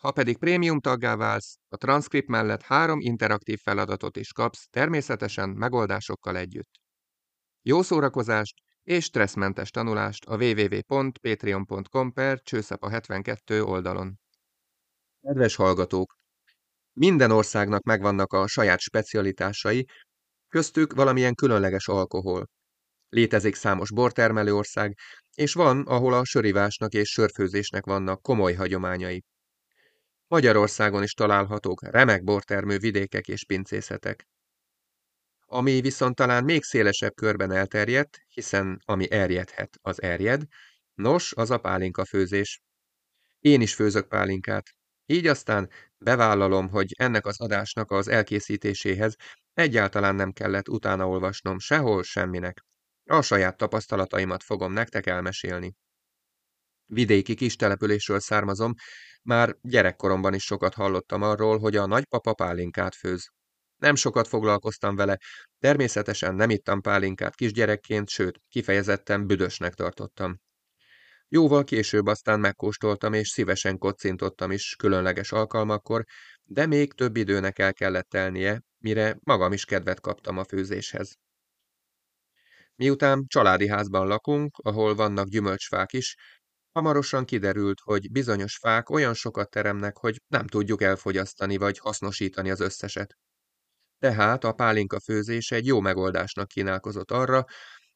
Ha pedig prémium taggá válsz, a transzkript mellett három interaktív feladatot is kapsz, természetesen megoldásokkal együtt. Jó szórakozást és stresszmentes tanulást a www.patreon.com per csőszapa 72 oldalon. Kedves hallgatók! Minden országnak megvannak a saját specialitásai, köztük valamilyen különleges alkohol. Létezik számos bortermelő ország, és van, ahol a sörivásnak és sörfőzésnek vannak komoly hagyományai. Magyarországon is találhatók remek bortermő vidékek és pincészetek. Ami viszont talán még szélesebb körben elterjedt, hiszen ami erjedhet, az erjed, nos, az a pálinka főzés. Én is főzök pálinkát. Így aztán bevállalom, hogy ennek az adásnak az elkészítéséhez egyáltalán nem kellett utána olvasnom sehol semminek. A saját tapasztalataimat fogom nektek elmesélni. Vidéki kis településről származom, már gyerekkoromban is sokat hallottam arról, hogy a nagypapa pálinkát főz. Nem sokat foglalkoztam vele, természetesen nem ittam pálinkát kisgyerekként, sőt, kifejezetten büdösnek tartottam. Jóval később aztán megkóstoltam, és szívesen kocintottam is különleges alkalmakkor, de még több időnek el kellett telnie, mire magam is kedvet kaptam a főzéshez. Miután családi házban lakunk, ahol vannak gyümölcsfák is, hamarosan kiderült, hogy bizonyos fák olyan sokat teremnek, hogy nem tudjuk elfogyasztani vagy hasznosítani az összeset. Tehát a pálinka főzés egy jó megoldásnak kínálkozott arra,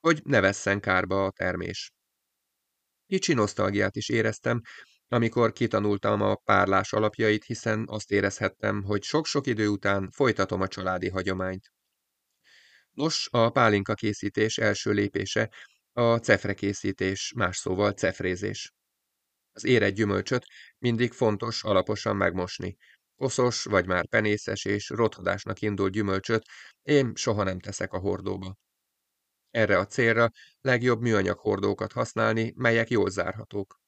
hogy ne vesszen kárba a termés. Kicsi nosztalgiát is éreztem, amikor kitanultam a párlás alapjait, hiszen azt érezhettem, hogy sok-sok idő után folytatom a családi hagyományt. Nos, a pálinka készítés első lépése a cefre készítés, más szóval cefrézés. Az érett gyümölcsöt mindig fontos alaposan megmosni, Koszos, vagy már penészes és rothadásnak indult gyümölcsöt én soha nem teszek a hordóba. Erre a célra legjobb műanyag hordókat használni, melyek jól zárhatók.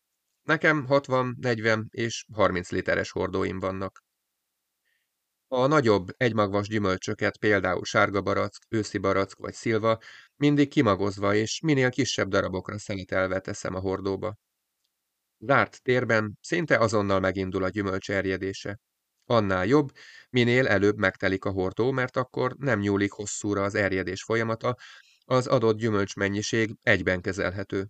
Nekem 60, 40 és 30 literes hordóim vannak. A nagyobb, egymagvas gyümölcsöket, például sárga barack, őszi barack vagy szilva, mindig kimagozva és minél kisebb darabokra szeletelve teszem a hordóba. Zárt térben szinte azonnal megindul a gyümölcs erjedése. Annál jobb, minél előbb megtelik a hordó, mert akkor nem nyúlik hosszúra az erjedés folyamata, az adott gyümölcsmennyiség egyben kezelhető.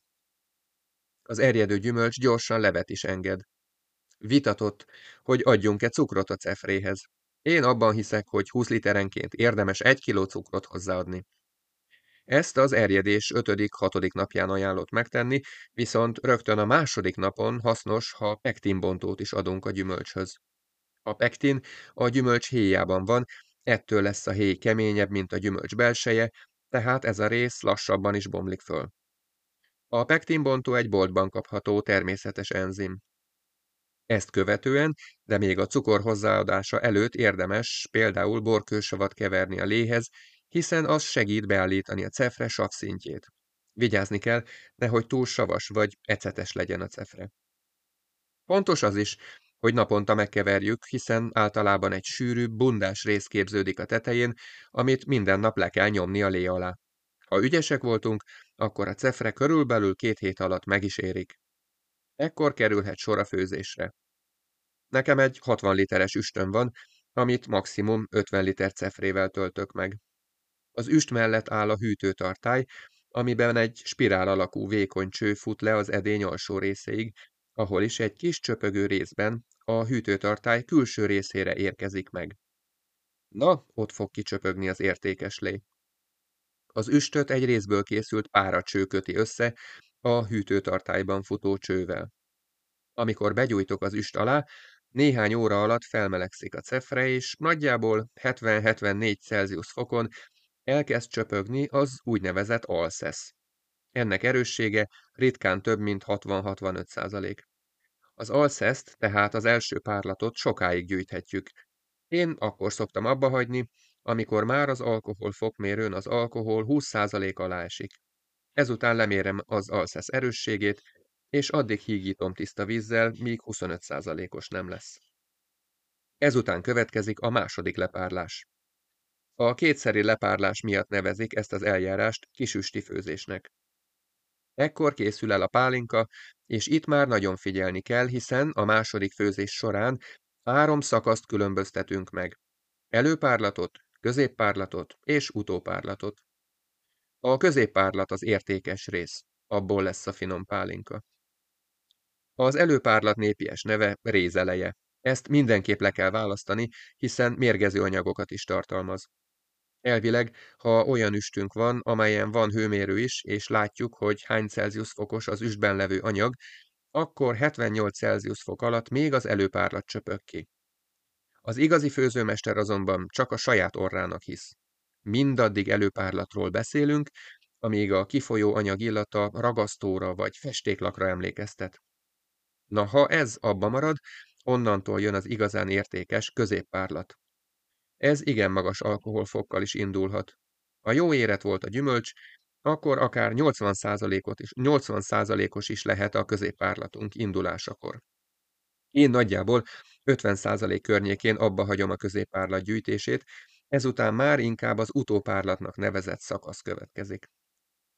Az erjedő gyümölcs gyorsan levet is enged. Vitatott, hogy adjunk-e cukrot a cefréhez. Én abban hiszek, hogy 20 literenként érdemes 1 kiló cukrot hozzáadni. Ezt az erjedés 5.-6. napján ajánlott megtenni, viszont rögtön a második napon hasznos, ha pektinbontót is adunk a gyümölcshöz. A pektin a gyümölcs héjában van, ettől lesz a héj keményebb, mint a gyümölcs belseje, tehát ez a rész lassabban is bomlik föl. A pektinbontó egy boltban kapható természetes enzim. Ezt követően, de még a cukor hozzáadása előtt érdemes például borkősavat keverni a léhez, hiszen az segít beállítani a cefre savszintjét. Vigyázni kell, nehogy túl savas vagy ecetes legyen a cefre. Fontos az is, hogy naponta megkeverjük, hiszen általában egy sűrű, bundás rész képződik a tetején, amit minden nap le kell nyomni a lé alá. Ha ügyesek voltunk, akkor a cefre körülbelül két hét alatt meg is érik. Ekkor kerülhet sor a főzésre. Nekem egy 60 literes üstön van, amit maximum 50 liter cefrével töltök meg. Az üst mellett áll a hűtőtartály, amiben egy spirál alakú vékony cső fut le az edény alsó részéig, ahol is egy kis csöpögő részben a hűtőtartály külső részére érkezik meg. Na, ott fog kicsöpögni az értékes lé. Az üstöt egy részből készült páracső köti össze a hűtőtartályban futó csővel. Amikor begyújtok az üst alá, néhány óra alatt felmelegszik a cefre, és nagyjából 70-74 Celsius fokon elkezd csöpögni az úgynevezett alszesz. Ennek erőssége ritkán több mint 60-65 százalék. Az alszeszt, tehát az első párlatot sokáig gyűjthetjük. Én akkor szoktam abba hagyni, amikor már az alkohol fokmérőn az alkohol 20% alá esik. Ezután lemérem az alszesz erősségét, és addig hígítom tiszta vízzel, míg 25%-os nem lesz. Ezután következik a második lepárlás. A kétszeri lepárlás miatt nevezik ezt az eljárást kisüstifőzésnek. Ekkor készül el a pálinka, és itt már nagyon figyelni kell, hiszen a második főzés során három szakaszt különböztetünk meg. Előpárlatot, középpárlatot és utópárlatot. A középpárlat az értékes rész, abból lesz a finom pálinka. Az előpárlat népies neve rézeleje. Ezt mindenképp le kell választani, hiszen mérgező anyagokat is tartalmaz. Elvileg, ha olyan üstünk van, amelyen van hőmérő is, és látjuk, hogy hány Celsius fokos az üstben levő anyag, akkor 78 Celsius fok alatt még az előpárlat csöpök ki. Az igazi főzőmester azonban csak a saját orrának hisz. Mindaddig előpárlatról beszélünk, amíg a kifolyó anyag illata ragasztóra vagy festéklakra emlékeztet. Na, ha ez abba marad, onnantól jön az igazán értékes középpárlat. Ez igen magas alkoholfokkal is indulhat. A jó éret volt a gyümölcs, akkor akár 80%-ot is, 80%-os is lehet a középpárlatunk indulásakor. Én nagyjából 50% környékén abba hagyom a középpárlat gyűjtését, ezután már inkább az utópárlatnak nevezett szakasz következik.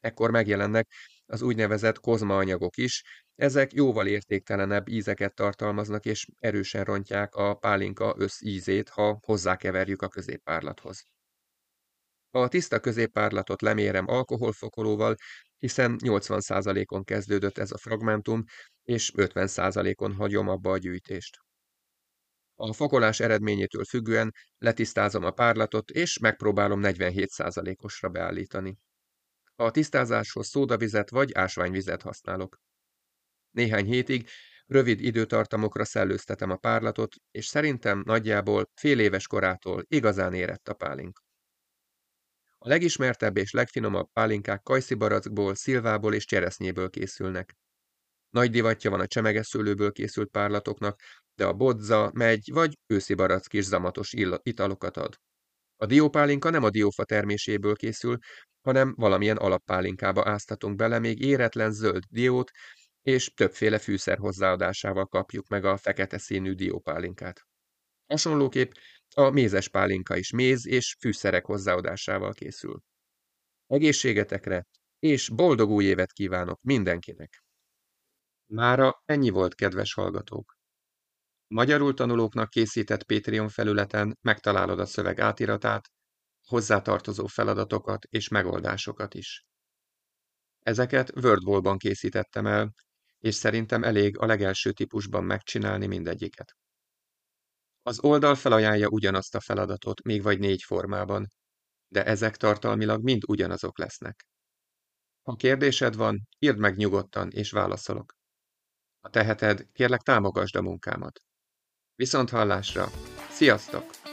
Ekkor megjelennek az úgynevezett kozmaanyagok is, ezek jóval értéktelenebb ízeket tartalmaznak, és erősen rontják a pálinka összízét, ha hozzákeverjük a középpárlathoz. A tiszta középpárlatot lemérem alkoholfokolóval, hiszen 80%-on kezdődött ez a fragmentum, és 50%-on hagyom abba a gyűjtést. A fokolás eredményétől függően letisztázom a párlatot, és megpróbálom 47%-osra beállítani. A tisztázáshoz szódavizet vagy ásványvizet használok. Néhány hétig rövid időtartamokra szellőztetem a párlatot, és szerintem nagyjából fél éves korától igazán érett a pálink. A legismertebb és legfinomabb pálinkák kajszibarackból, szilvából és cseresznyéből készülnek. Nagy divatja van a csemegeszőlőből készült párlatoknak, de a bodza, megy vagy őszi barack is zamatos italokat ad. A diópálinka nem a diófa terméséből készül, hanem valamilyen alappálinkába áztatunk bele még éretlen zöld diót, és többféle fűszer hozzáadásával kapjuk meg a fekete színű diópálinkát. Hasonlóképp a mézes pálinka is méz és fűszerek hozzáadásával készül. Egészségetekre, és boldog új évet kívánok mindenkinek! Mára ennyi volt, kedves hallgatók! Magyarul tanulóknak készített Patreon felületen megtalálod a szöveg átiratát, hozzátartozó feladatokat és megoldásokat is. Ezeket WordWall-ban készítettem el, és szerintem elég a legelső típusban megcsinálni mindegyiket. Az oldal felajánlja ugyanazt a feladatot, még vagy négy formában, de ezek tartalmilag mind ugyanazok lesznek. Ha kérdésed van, írd meg nyugodtan, és válaszolok. Ha teheted, kérlek támogasd a munkámat. Viszont hallásra! Sziasztok!